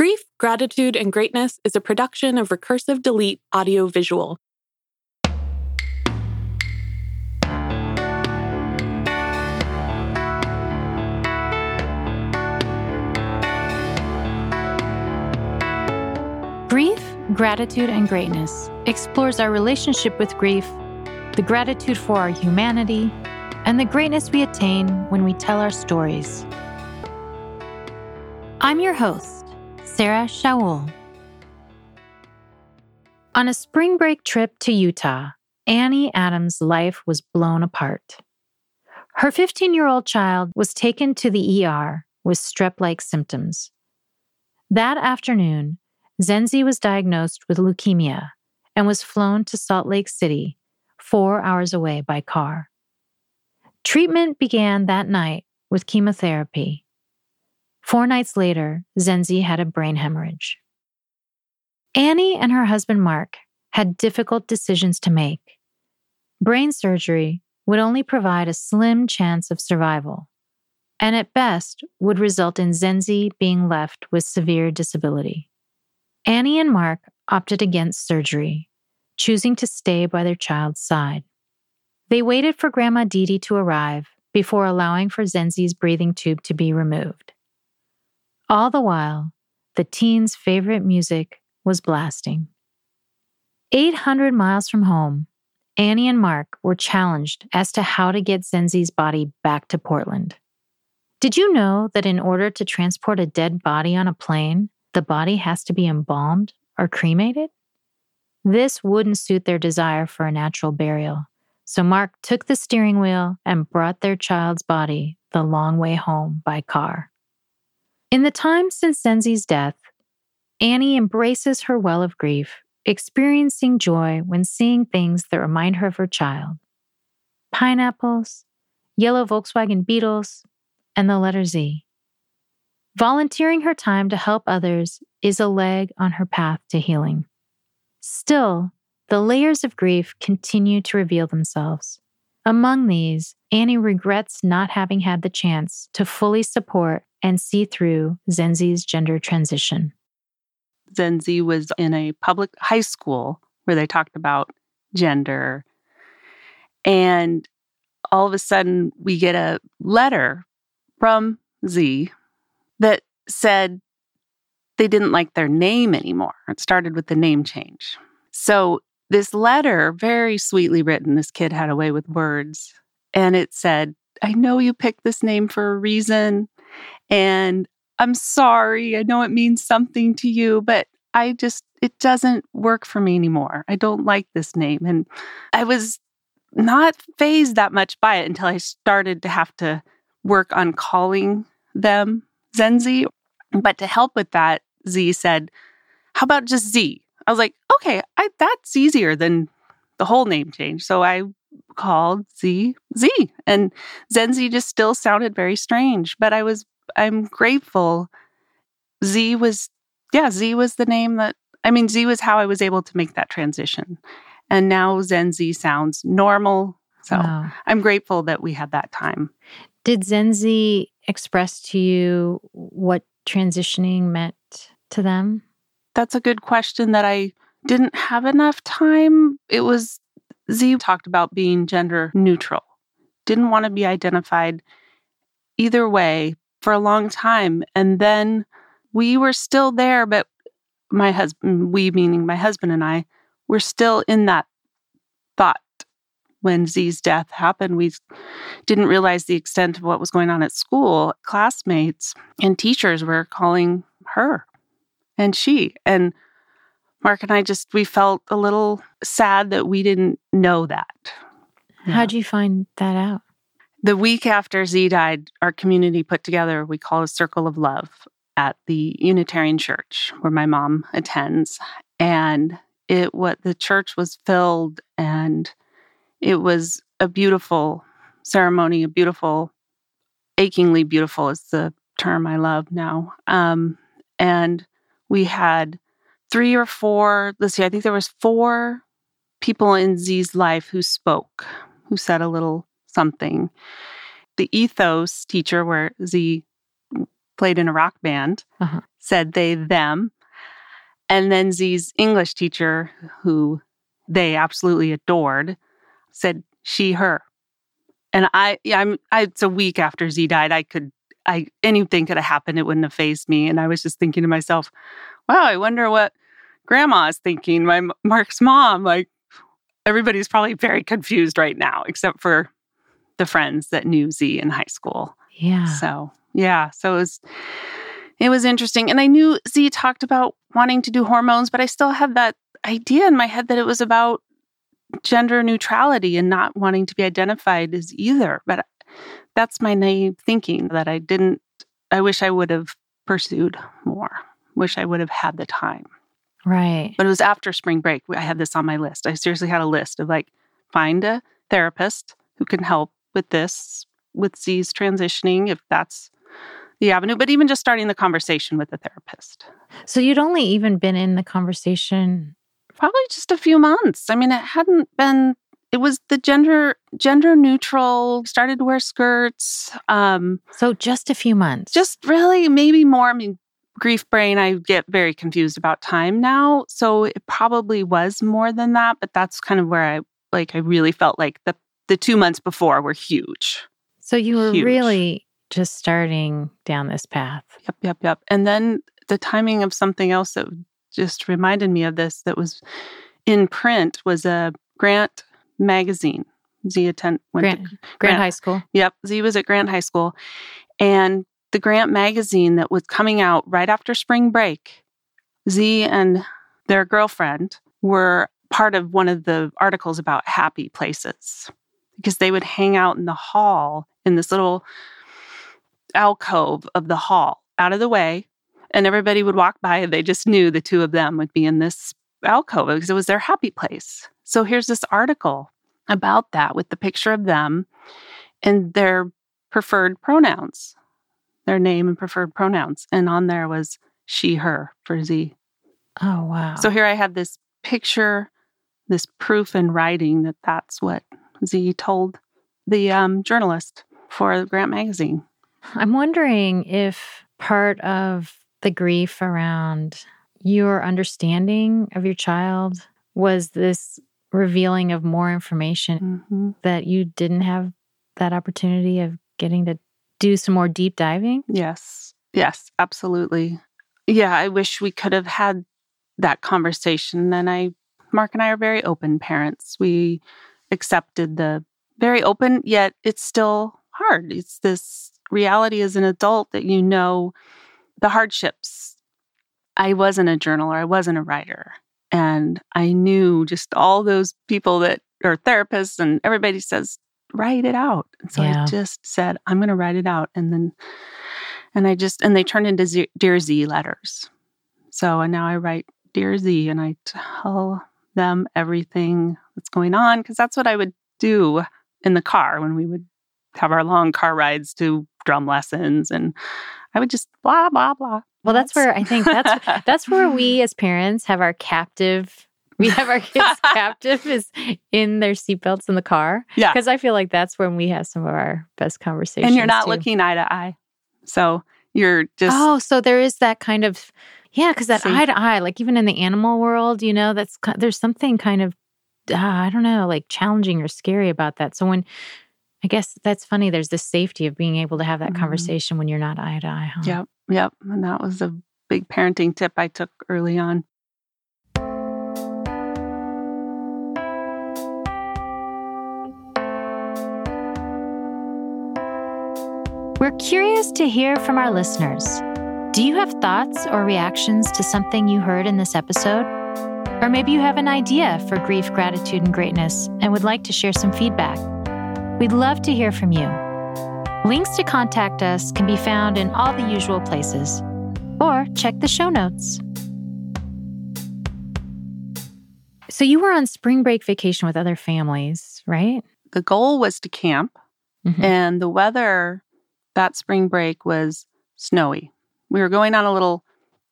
Grief, Gratitude, and Greatness is a production of Recursive Delete Audio Visual. Grief, Gratitude, and Greatness explores our relationship with grief, the gratitude for our humanity, and the greatness we attain when we tell our stories. I'm your host, Sarah Shaul. On a spring break trip to Utah, Annie Adams' life was blown apart. Her 15 year old child was taken to the ER with strep like symptoms. That afternoon, Zenzi was diagnosed with leukemia and was flown to Salt Lake City, four hours away by car. Treatment began that night with chemotherapy. Four nights later, Zenzi had a brain hemorrhage. Annie and her husband Mark had difficult decisions to make. Brain surgery would only provide a slim chance of survival, and at best would result in Zenzi being left with severe disability. Annie and Mark opted against surgery, choosing to stay by their child's side. They waited for Grandma Dee to arrive before allowing for Zenzi's breathing tube to be removed. All the while, the teen's favorite music was blasting. 800 miles from home, Annie and Mark were challenged as to how to get Zenzi's body back to Portland. Did you know that in order to transport a dead body on a plane, the body has to be embalmed or cremated? This wouldn't suit their desire for a natural burial, so Mark took the steering wheel and brought their child's body the long way home by car. In the time since Zenzi's death, Annie embraces her well of grief, experiencing joy when seeing things that remind her of her child pineapples, yellow Volkswagen Beetles, and the letter Z. Volunteering her time to help others is a leg on her path to healing. Still, the layers of grief continue to reveal themselves. Among these, Annie regrets not having had the chance to fully support and see through Zenzi's gender transition. Zenzi was in a public high school where they talked about gender. And all of a sudden, we get a letter from Z, that said they didn't like their name anymore. It started with the name change. So, this letter, very sweetly written, this kid had a way with words, and it said, I know you picked this name for a reason, and I'm sorry. I know it means something to you, but I just, it doesn't work for me anymore. I don't like this name. And I was not phased that much by it until I started to have to work on calling them Zenzi. But to help with that, Z said, How about just Z? I was like, Okay, I, that's easier than the whole name change. So I called Z Z. And Zenzi just still sounded very strange. But I was, I'm grateful. Z was, yeah, Z was the name that, I mean, Z was how I was able to make that transition. And now Zenzi sounds normal. So wow. I'm grateful that we had that time. Did Zenzi express to you what transitioning meant to them? That's a good question that I didn't have enough time. It was Z talked about being gender neutral, didn't want to be identified either way for a long time. And then we were still there, but my husband, we meaning my husband and I, were still in that thought when Z's death happened, we didn't realize the extent of what was going on at school. Classmates and teachers were calling her and she. And Mark and I just, we felt a little sad that we didn't know that. How'd you find that out? The week after Z died, our community put together, we call a circle of love at the Unitarian Church where my mom attends. And it what the church was filled and it was a beautiful ceremony, a beautiful, achingly beautiful is the term I love now. Um, and we had three or four, let's see, I think there was four people in Z's life who spoke, who said a little something. The ethos teacher where Z played in a rock band, Uh-huh. said they, them. And then Z's English teacher, who they absolutely adored, said she, her. And I, yeah, I'm, I, it's a week after Z died. I could, I, anything could have happened. It wouldn't have phased me. And I was just thinking to myself, wow, I wonder what grandma is thinking. My Mark's mom, like, everybody's probably very confused right now, except for the friends that knew Z in high school. Yeah. So yeah, so it was it was interesting, and I knew Z talked about wanting to do hormones, but I still had that idea in my head that it was about gender neutrality and not wanting to be identified as either. But that's my naive thinking that I didn't. I wish I would have pursued more. Wish I would have had the time. Right. But it was after spring break. I had this on my list. I seriously had a list of like, find a therapist who can help with this, with Z's transitioning, if that's the avenue, but even just starting the conversation with the therapist. So you'd only even been in the conversation. Probably just a few months. I mean, it hadn't been. It was the gender gender neutral. Started to wear skirts. Um, So just a few months. just really maybe more. I mean, grief brain. I get very confused about time now, so it probably was more than that. But that's kind of where I like. I really felt like the the two months before were huge. so you were huge. really just starting down this path. Yep, yep, yep. And then the timing of something else that just reminded me of this that was in print was a Grant magazine. Z attend went Grant, to Grant Grant. High School. Yep, Z was at Grant High School, and the Grant magazine that was coming out right after spring break. Z and their girlfriend were part of one of the articles about happy places because they would hang out in the hall in this little alcove of the hall out of the way and everybody would walk by and they just knew the two of them would be in this alcove because it was their happy place so here's this article about that with the picture of them and their preferred pronouns their name and preferred pronouns and on there was she her for z Oh wow. so here i have this picture this proof in writing that that's what z told the um, journalist for grant magazine I'm wondering if part of the grief around your understanding of your child was this revealing of more information Mhm. that you didn't have that opportunity of getting to do some more deep diving. Yes. Yes, absolutely. Yeah, I wish we could have had that conversation. And I, Mark and I are very open parents. We accepted the very open, yet it's still hard. It's this reality as an adult that you know the hardships. I wasn't a journaler, I wasn't a writer. And I knew just all those people that are therapists, and everybody says, write it out. And so Yeah. I just said, I'm going to write it out. And then, and I just, and they turned into Z, Dear Z letters. So and now I write Dear Z and I tell them everything that's going on because that's what I would do in the car when we would have our long car rides to drum lessons. And I would just blah, blah, blah. Well, that's where I think that's that's where we as parents have our captive. We have our kids captive is in their seatbelts in the car. Yeah. Because I feel like that's when we have some of our best conversations. and you're not too. looking eye to eye. So you're just, oh, so there is that kind of yeah, because that See? eye to eye, like even in the animal world, you know, that's there's something kind of uh, I don't know, like challenging or scary about that. So when I guess that's funny. There's the safety of being able to have that Mhm. conversation when you're not eye to eye. Huh? yep, yep. And that was a big parenting tip I took early on. We're curious to hear from our listeners. Do you have thoughts or reactions to something you heard in this episode? Or maybe you have an idea for grief, gratitude, and greatness and would like to share some feedback. We'd love to hear from you. Links to contact us can be found in all the usual places, or check the show notes. So, you were on spring break vacation with other families, right? The goal was to camp, Mhm. and the weather that spring break was snowy. We were going on a little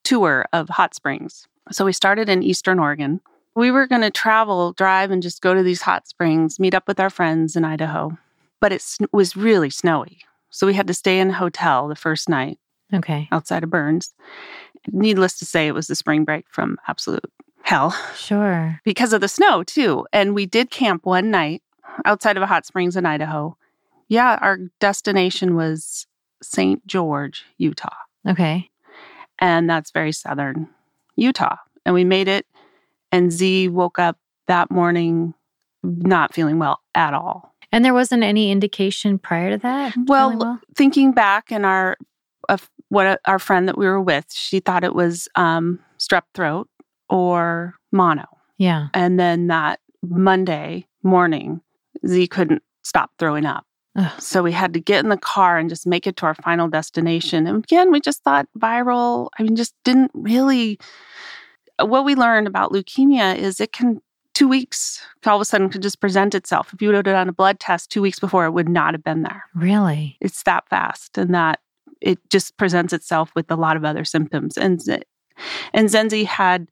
tour of hot springs. So we started in Eastern Oregon. We were going to travel, drive, and just go to these hot springs, meet up with our friends in Idaho. But it sn- was really snowy. So we had to stay in a hotel the first night. Okay. outside of Burns. Needless to say, it was the spring break from absolute hell Sure. because of the snow, too. And we did camp one night outside of a hot springs in Idaho. Yeah, our destination was St. George, Utah. Okay. And that's very southern Utah. And we made it. And Z woke up that morning not feeling well at all. And there wasn't any indication prior to that? Well, well? thinking back and our uh, what our friend that we were with, she thought it was um, strep throat or mono. Yeah. And then that Monday morning, Z couldn't stop throwing up. Ugh. So we had to get in the car and just make it to our final destination. And again, we just thought viral. I mean, just didn't really. Uh, what we learned about leukemia is it can two weeks all of a sudden could just present itself. If you would have done a blood test two weeks before, it would not have been there. Really? It's that fast, and that it just presents itself with a lot of other symptoms. And and Zenzi had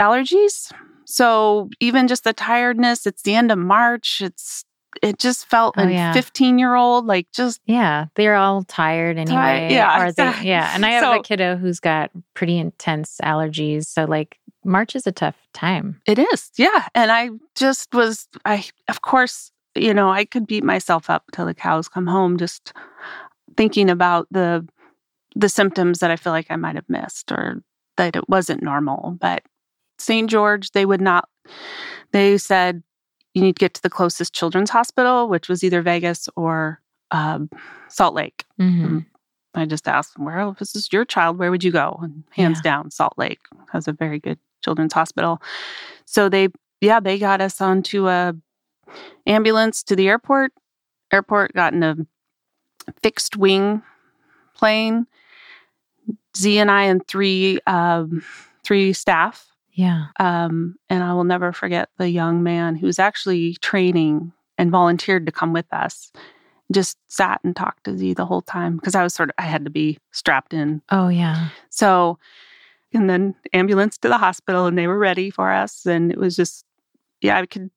allergies, so even just the tiredness. It's the end of March. It's it just felt Oh, a yeah. 15 year old like just Yeah. They're all tired anyway. yeah, Or they, yeah. And I have so- a kiddo who's got pretty intense allergies. So, like, March is a tough time. It is, yeah. And I just was, I, of course, you know, I could beat myself up till the cows come home just thinking about the, the symptoms that I feel like I might have missed or that it wasn't normal. But St. George, they would not, they said, you need to get to the closest children's hospital, which was either Vegas or um, Salt Lake. hmm I just asked, them, well, if this is your child, where would you go? And hands Yeah. down, Salt Lake has a very good children's hospital. So they, yeah, they got us onto a ambulance to the airport. Airport got in a fixed wing plane. Z and I and three, um, three staff. Yeah. Um, and I will never forget the young man who was actually training and volunteered to come with us. Just sat and talked to Z the whole time because I was sort of I had to be strapped in. Oh, yeah. So, and then ambulance to the hospital, and they were ready for us. And it was just, yeah, I could.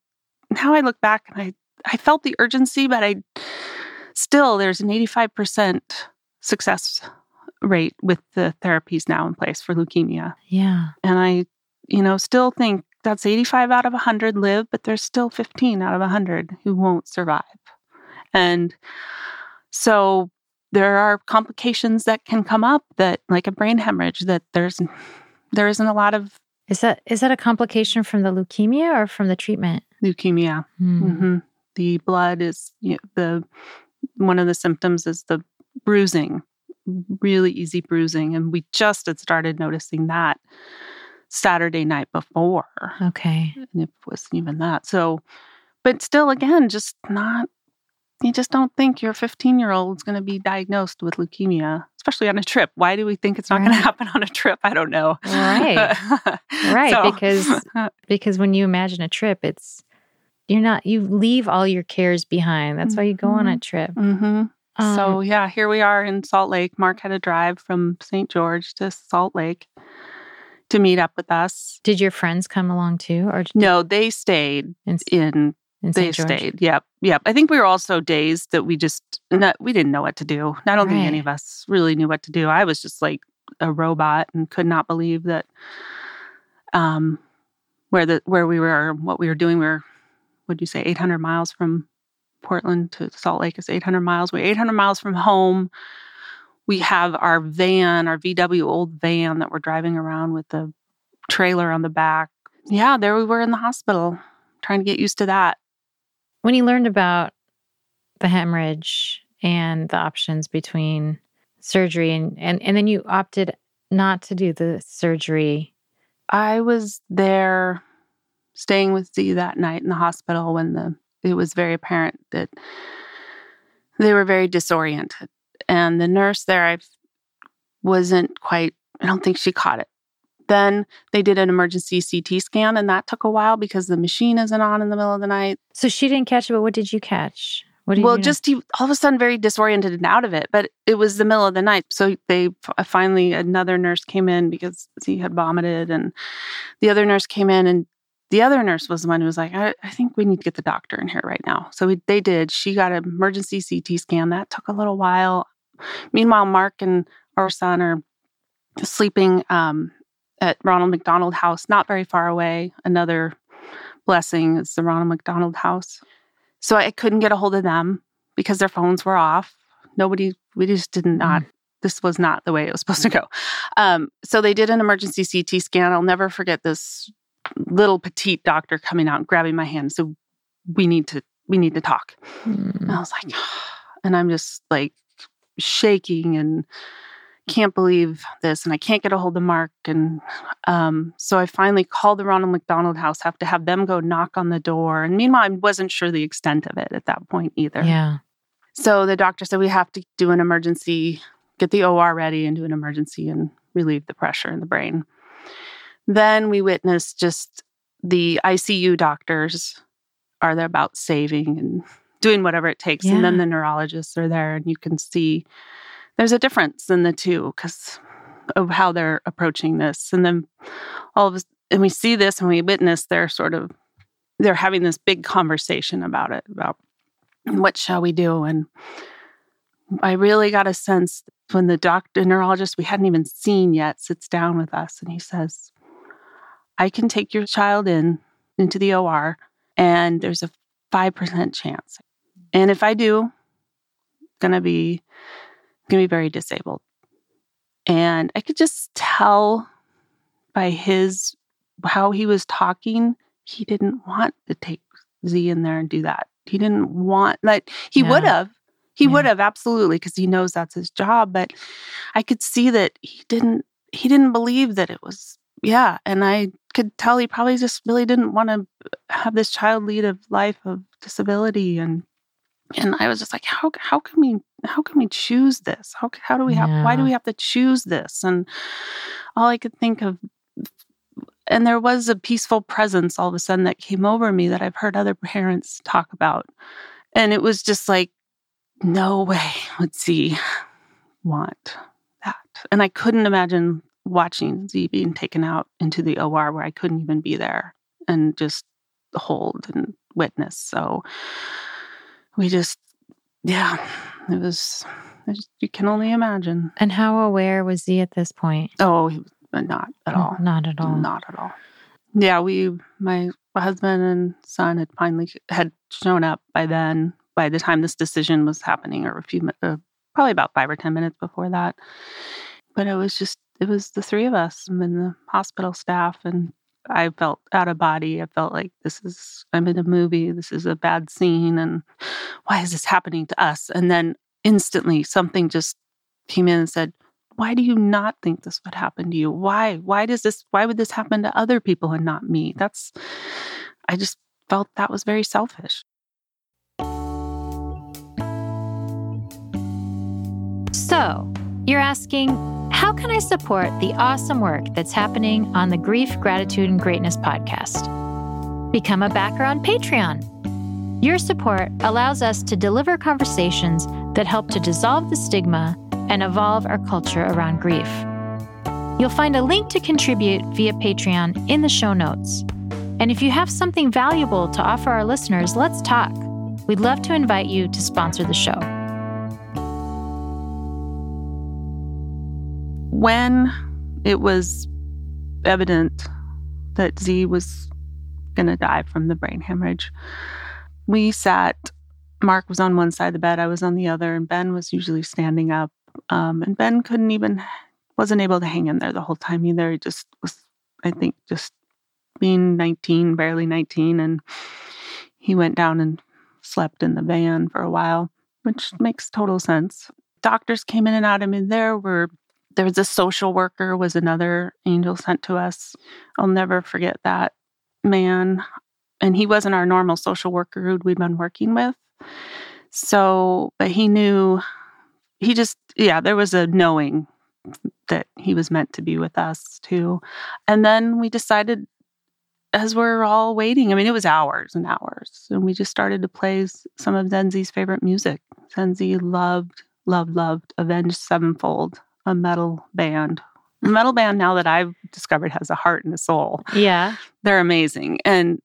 Now I look back and I I felt the urgency, but I still there's an eighty five percent success rate with the therapies now in place for leukemia. Yeah. And I, you know, still think that's 85 out of 100 live, but there's still 15 out of 100 who won't survive. And so there are complications that can come up that like a brain hemorrhage that there's there isn't a lot of Is that is that a complication from the leukemia or from the treatment? leukemia. Hmm. hmm The blood is you know, the one of the symptoms is the bruising, really easy bruising, and we just had started noticing that Saturday night before. Okay. and it wasn't even that. So, but still, again, just not. You just don't think your 15 year old is going to be diagnosed with leukemia, especially on a trip. Why do we think it's not going to happen on a trip? I don't know. Right. Right, So- because because when you imagine a trip, it's you're not you leave all your cares behind. That's why you go on a trip. hmm Um, so yeah, here we are in Salt Lake. Mark had a drive from St. George to Salt Lake to meet up with us. did your friends come along too, or did- No, they stayed in, in they stayed. Yep. Yep. I think we were also dazed that we just not, we didn't know what to do. I don't think any of us really knew what to do. I was just like a robot and could not believe that um where the where we were what we were doing we were would you say 800 miles from Portland to Salt Lake is 800 miles. We're 800 miles from home. We have our van, our VW old van that we're driving around with the trailer on the back. Yeah, there we were in the hospital trying to get used to that. When you learned about the hemorrhage and the options between surgery and and, and then you opted not to do the surgery. I was there staying with Z that night in the hospital when the it was very apparent that they were very disoriented. And the nurse there I wasn't quite I don't think she caught it. Then they did an emergency CT scan and that took a while because the machine isn't on in the middle of the night. So she didn't catch it, but what did you catch? What did well, you know? just he all of a sudden very disoriented and out of it. But it was the middle of the night, so they f- uh, finally another nurse came in because he had vomited, and the other nurse came in, and the other nurse was the one who was like, "I, I think we need to get the doctor in here right now." So we, they did. She got an emergency CT scan. That took a little while. Meanwhile, Mark and our son are sleeping um, at Ronald McDonald House, not very far away. Another blessing is the Ronald McDonald House. So I couldn't get a hold of them because their phones were off. Nobody, we just did not, mm. this was not the way it was supposed to go. Um, so they did an emergency CT scan. I'll never forget this little petite doctor coming out and grabbing my hand. So we need to, we need to talk. Mm. And I was like, and I'm just like shaking and can't believe this and I can't get a hold of Mark. And um, so I finally called the Ronald McDonald House, have to have them go knock on the door. And meanwhile, I wasn't sure the extent of it at that point either. Yeah. So the doctor said we have to do an emergency, get the OR ready and do an emergency and relieve the pressure in the brain. Then we witnessed just the ICU doctors are there about saving and doing whatever it takes. Yeah. And then the neurologists are there and you can see there's a difference in the two because of how they're approaching this. And then all of us, and we see this and we witness their sort of, they're having this big conversation about it, about what shall we do? And I really got a sense when the doctor, neurologist we hadn't even seen yet, sits down with us and he says, I can take your child in into the OR and there's a 5% chance. And if I do, to be going to be very disabled. And I could just tell by his how he was talking, he didn't want to take Z in there and do that. He didn't want like he yeah. would have. He yeah. would have absolutely because he knows that's his job, but I could see that he didn't he didn't believe that it was yeah, and I could tell he probably just really didn't want to have this child lead a life of disability and and I was just like, how how can we how can we choose this? How how do we have yeah. why do we have to choose this? And all I could think of and there was a peaceful presence all of a sudden that came over me that I've heard other parents talk about. And it was just like, no way would Z want that. And I couldn't imagine watching Z being taken out into the OR where I couldn't even be there and just hold and witness. So we just, yeah, it was, just, you can only imagine. And how aware was he at this point? Oh, he was not at all. Not at all. Not at all. Yeah, we, my husband and son had finally had shown up by then. By the time this decision was happening, or a few, uh, probably about five or ten minutes before that. But it was just, it was the three of us and the hospital staff, and I felt out of body. I felt like this is, I'm in a movie, this is a bad scene, and why is this happening to us? And then instantly something just came in and said, why do you not think this would happen to you? Why? Why does this, why would this happen to other people and not me? That's, I just felt that was very selfish. So, you're asking, how can I support the awesome work that's happening on the Grief, Gratitude, and Greatness podcast? Become a backer on Patreon. Your support allows us to deliver conversations that help to dissolve the stigma and evolve our culture around grief. You'll find a link to contribute via Patreon in the show notes. And if you have something valuable to offer our listeners, let's talk. We'd love to invite you to sponsor the show. When it was evident that Z was going to die from the brain hemorrhage, we sat. Mark was on one side of the bed, I was on the other, and Ben was usually standing up. Um, and Ben couldn't even, wasn't able to hang in there the whole time either. He just was, I think, just being 19, barely 19. And he went down and slept in the van for a while, which makes total sense. Doctors came in and out. of I mean, there were there was a social worker was another angel sent to us. I'll never forget that man and he wasn't our normal social worker who we'd been working with. So but he knew he just yeah there was a knowing that he was meant to be with us too. And then we decided as we're all waiting i mean it was hours and hours and we just started to play some of zenzi's favorite music. Zenzi loved loved loved avenged sevenfold a metal band. A metal band now that I've discovered has a heart and a soul. Yeah. They're amazing. And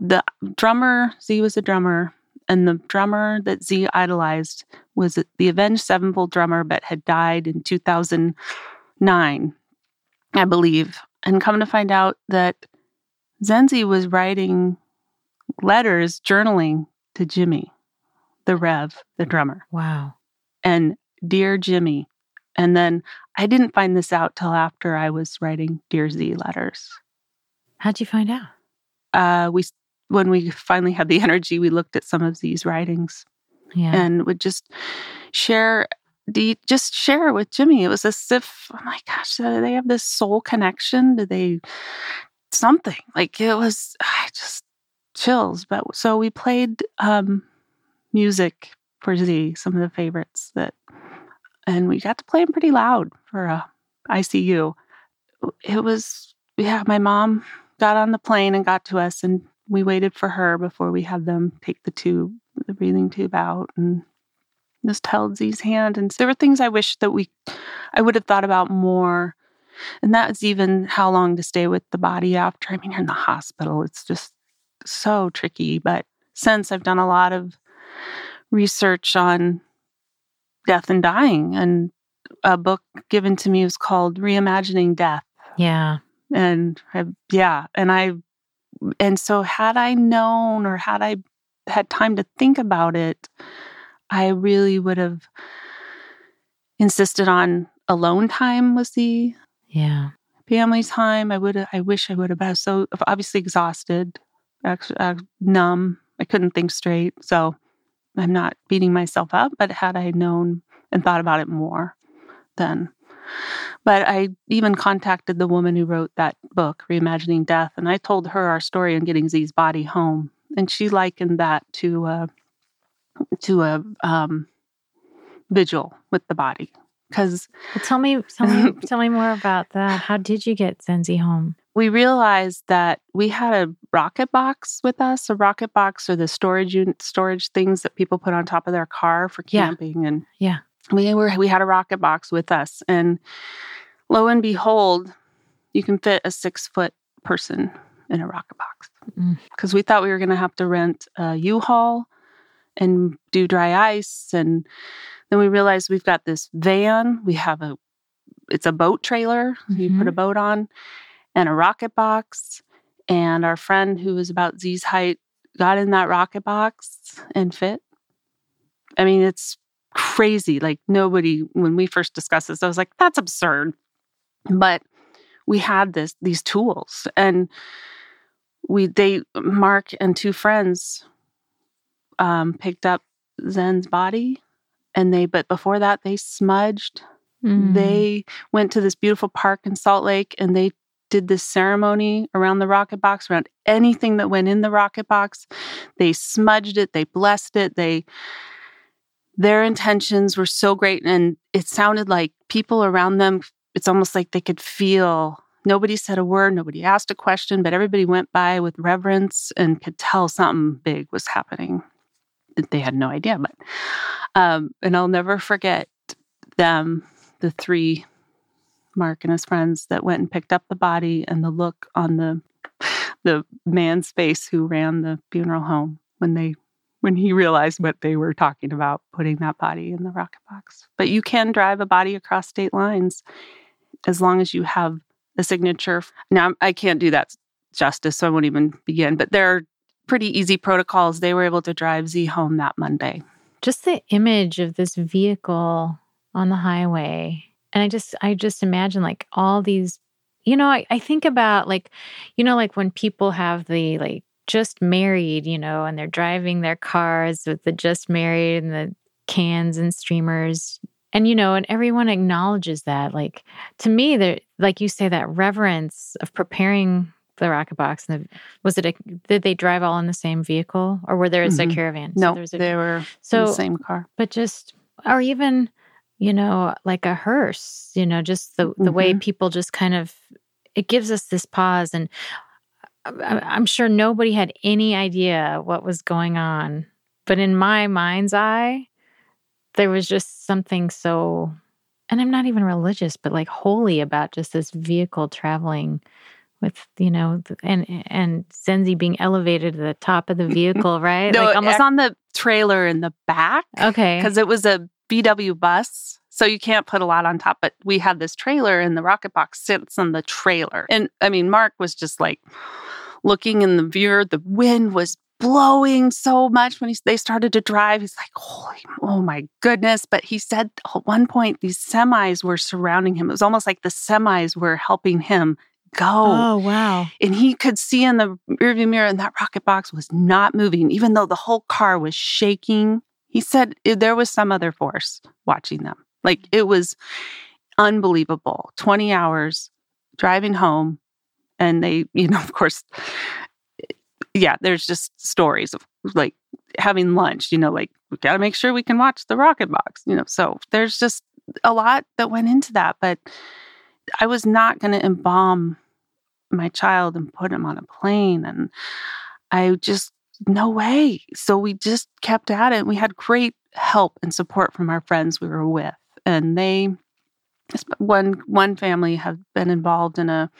the drummer, Z was a drummer, And the drummer that Z idolized was the Avenged Sevenfold drummer, but had died in 2009, I believe. And come to find out that Zenzi was writing letters, journaling to Jimmy, the Rev, the drummer. Wow. And Dear Jimmy. And then I didn't find this out till after I was writing Dear Z letters. How'd you find out? Uh, we when we finally had the energy, we looked at some of these writings Yeah. and would just share the just share with Jimmy. It was as if oh my gosh, do they have this soul connection? Do they something like it was? I just chills. But so we played um, music for Z, some of the favorites that, and we got to play them pretty loud for uh, a ICU. It was yeah. My mom got on the plane and got to us, and we waited for her before we had them take the tube, the breathing tube out, and just held Z's hand. And there were things I wish that we, I would have thought about more. And that's even how long to stay with the body after. I mean, you're in the hospital. It's just so tricky. But since I've done a lot of research on death and dying, and a book given to me was called Reimagining Death yeah. and I, yeah and i and so had i known or had i had time to think about it i really would have insisted on alone time with the Yeah. family time i would i wish i would have been so obviously exhausted actually uh, numb i couldn't think straight so i'm not beating myself up but had i known and thought about it more then but I even contacted the woman who wrote that book, Reimagining Death, and I told her our story in getting Z's body home, and she likened that to a to a um, vigil with the body because Well, tell me, tell me, tell me more about that. How did you get Zenzi home? We realized that we had a rocket box with us. A rocket box or the storage unit, storage things that people put on top of their car for Yeah. camping, and Yeah. we were we had a rocket box with us, and lo and behold, you can fit a six foot person in a rocket box Mm. because we thought we were going to have to rent a U-Haul and do dry ice, and then we realized we've got this van. We have a it's a boat trailer you put a boat on, and a rocket box. And our friend who was about Z's height got in that rocket box and fit. I mean, it's crazy. Like nobody, when we first discussed this, I was like, that's absurd. But we had this these tools and we they Mark and two friends um picked up Zen's body and they but before that they smudged Mm. they went to this beautiful park in Salt Lake and they did this ceremony around the rocket box, around anything that went in the rocket box. They smudged it, they blessed it, they their intentions were so great and it sounded like people around them it's almost like they could feel nobody said a word nobody asked a question but everybody went by with reverence and could tell something big was happening they had no idea but um, and i'll never forget them the three Mark and his friends that went and picked up the body and the look on the the man's face who ran the funeral home when they when he realized what they were talking about putting that body in the rocket box. But you can drive a body across state lines as long as you have a signature. Now I can't do that justice, so I won't even begin. But there are pretty easy protocols. They were able to drive Z home that Monday. just the image of this vehicle on the highway and i just i just imagine like all these you know I, I think about like you know like when people have the like just married you know and they're driving their cars with the just married and the cans and streamers and you know and everyone acknowledges that like to me there like you say that reverence of preparing the rocket box and the, was it a, did they drive all in the same vehicle or were there is a mm-hmm. caravan So No, there was a- they were so the same car. but just or even you know like a hearse you know just the the way mm-hmm. people just kind of it gives us this pause and uh, I- i'm sure nobody had any idea what was going on but in my mind's eye there was just something so and i'm not even religious but like holy about just this vehicle traveling with you know and and Zenzi being elevated to the top of the vehicle, right? no, like almost on the trailer in the back. Okay. Because it was a VW bus. So you can't put a lot on top, but we had this trailer and the rocket box sits on the trailer. And I mean, Mark was just like looking in the view. The wind was blowing so much when he, they started to drive. He's like, holy, oh my goodness. But he said at one point, these semis were surrounding him. It was almost like the semis were helping him go. Oh, wow. And he could see in the rearview mirror, and that rocket box was not moving, even though the whole car was shaking. He said there was some other force watching them. Like mm. it was unbelievable. 20 hours driving home. And they, you know, of course, yeah, there's just stories of like having lunch, you know, like we got to make sure we can watch the rocket box, you know. So there's just a lot that went into that. But I was not going to embalm my child and put him on a plane. And I just, no way. So we just kept at it. We had great help and support from our friends we were with. And they, one, one family have been involved in a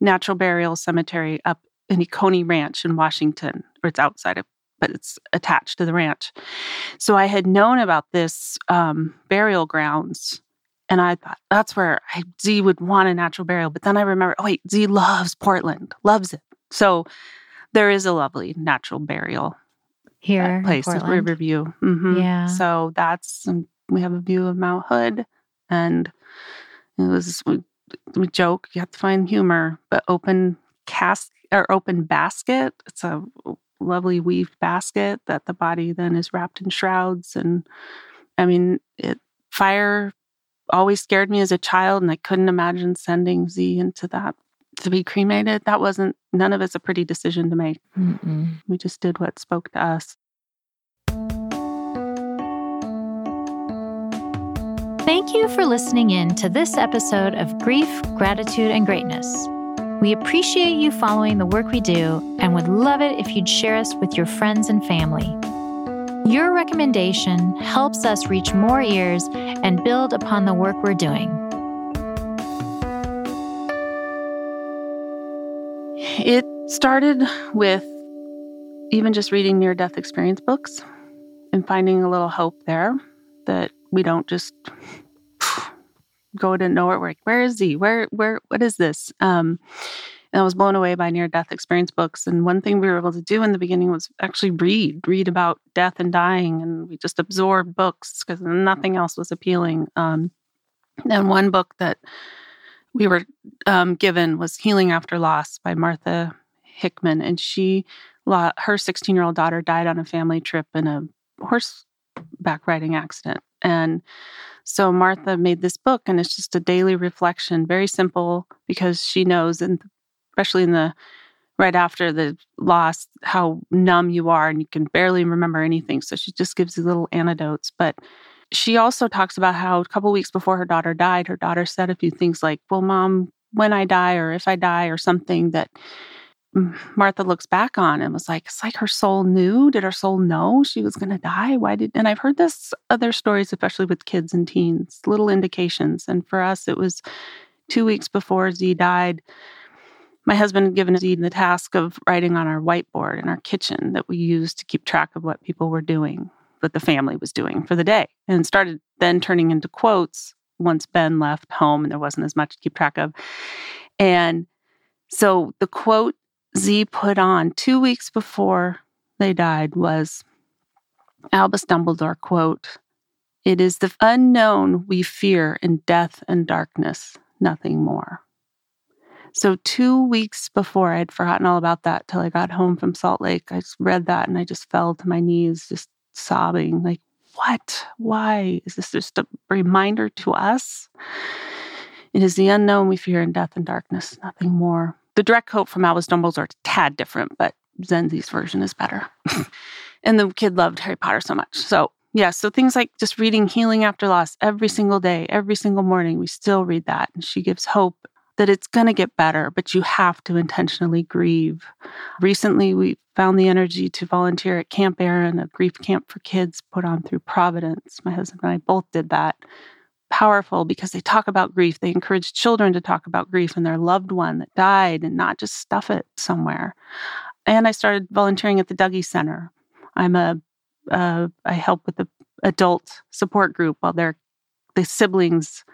natural burial cemetery up in Oconee Ranch in Washington, or it's outside of, but it's attached to the ranch. So I had known about this um, burial grounds and I thought that's where I, Z would want a natural burial. But then I remember, oh, wait, Z loves Portland, loves it. So there is a lovely natural burial here place at Riverview. Mm-hmm. Yeah. So that's, um, we have a view of Mount Hood. And it was, we, we joke, you have to find humor, but open cast or open basket. It's a lovely weaved basket that the body then is wrapped in shrouds. And I mean, it, fire always scared me as a child, and I couldn't imagine sending Z into that to be cremated. That wasn't, none of it's a pretty decision to make. Mm-mm. We just did what spoke to us. Thank you for listening in to this episode of Grief, Gratitude, and Greatness. We appreciate you following the work we do and would love it if you'd share us with your friends and family. Your recommendation helps us reach more ears and build upon the work we're doing. It started with even just reading near death experience books and finding a little hope there that we don't just go to nowhere. We're where is he? Where, where, what is this? Um, and I was blown away by near death experience books. And one thing we were able to do in the beginning was actually read, read about death and dying. And we just absorbed books because nothing else was appealing. Um, and one book that we were um, given was Healing After Loss by Martha Hickman. And she, her 16 year old daughter died on a family trip in a horseback riding accident. And so Martha made this book, and it's just a daily reflection, very simple because she knows, and especially in the right after the loss, how numb you are and you can barely remember anything. So she just gives you little anecdotes. But she also talks about how a couple weeks before her daughter died, her daughter said a few things like, Well, mom, when I die or if I die or something that mm, Martha looks back on and was like, it's like her soul knew. Did her soul know she was going to die? Why did, and I've heard this other stories, especially with kids and teens, little indications. And for us, it was two weeks before Z died my husband had given Z the task of writing on our whiteboard in our kitchen that we used to keep track of what people were doing, what the family was doing for the day, and started then turning into quotes once Ben left home and there wasn't as much to keep track of. And so the quote Z put on two weeks before they died was Albus Dumbledore quote, It is the unknown we fear in death and darkness, nothing more. So, two weeks before, I'd forgotten all about that till I got home from Salt Lake. I read that and I just fell to my knees, just sobbing, like, what? Why? Is this just a reminder to us? It is the unknown we fear in death and darkness, nothing more. The direct quote from Albus Dumbledore is tad different, but Zenzi's version is better. and the kid loved Harry Potter so much. So, yeah, so things like just reading Healing After Loss every single day, every single morning, we still read that. And she gives hope that it's going to get better, but you have to intentionally grieve. Recently, we found the energy to volunteer at Camp Erin, a grief camp for kids put on through Providence. My husband and I both did that powerful because they talk about grief. They encourage children to talk about grief and their loved one that died and not just stuff it somewhere. And I started volunteering at the Dougy Center. I'm a uh, I help with the adult support group while they're the siblings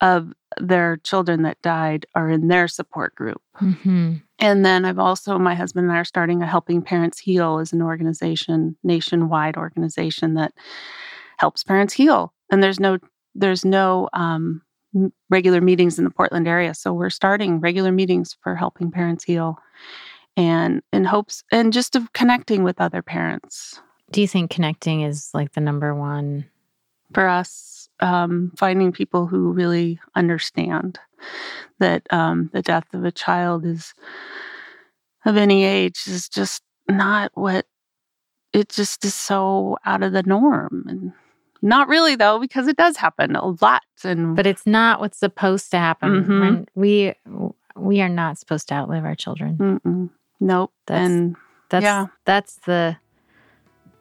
of their children that died are in their support group. Mm-hmm. And then I've also, my husband and I are starting a Helping Parents Heal as an organization, nationwide organization that helps parents heal. And there's no, there's no um, regular meetings in the Portland area. So we're starting regular meetings for Helping Parents Heal and in hopes and just of connecting with other parents. Do you think connecting is like the number one? For us, um, finding people who really understand that um, the death of a child is of any age is just not what it just is so out of the norm. And not really though because it does happen a lot and but it's not what's supposed to happen mm-hmm. we we are not supposed to outlive our children. Mm-mm. nope. That's, and that's yeah. that's the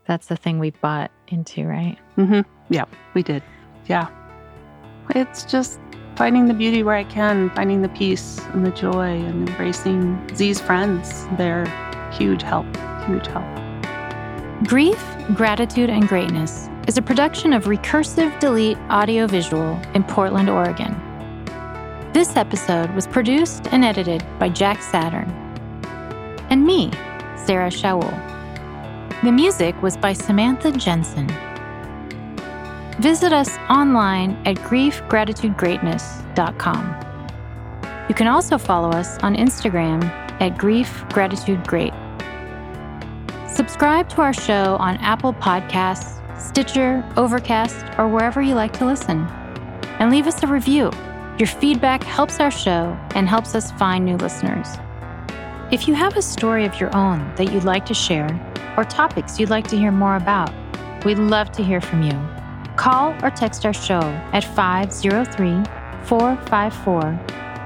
that's the thing we bought into right? Mm-hmm. yeah we did yeah it's just finding the beauty where I can, finding the peace and the joy, and embracing Z's friends. They're huge help, huge help. Grief, Gratitude, and Greatness is a production of Recursive Delete Audiovisual in Portland, Oregon. This episode was produced and edited by Jack Saturn. And me, Sarah Shaul. The music was by Samantha Jensen. Visit us online at griefgratitudegreatness.com. You can also follow us on Instagram at griefgratitudegreat. Subscribe to our show on Apple Podcasts, Stitcher, Overcast, or wherever you like to listen. And leave us a review. Your feedback helps our show and helps us find new listeners. If you have a story of your own that you'd like to share, or topics you'd like to hear more about, we'd love to hear from you. Call or text our show at 503 454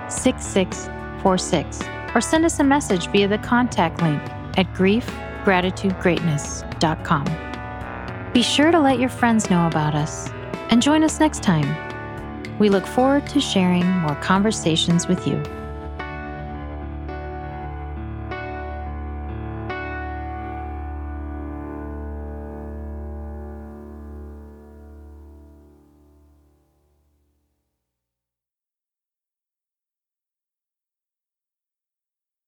6646 or send us a message via the contact link at griefgratitudegreatness.com. Be sure to let your friends know about us and join us next time. We look forward to sharing more conversations with you.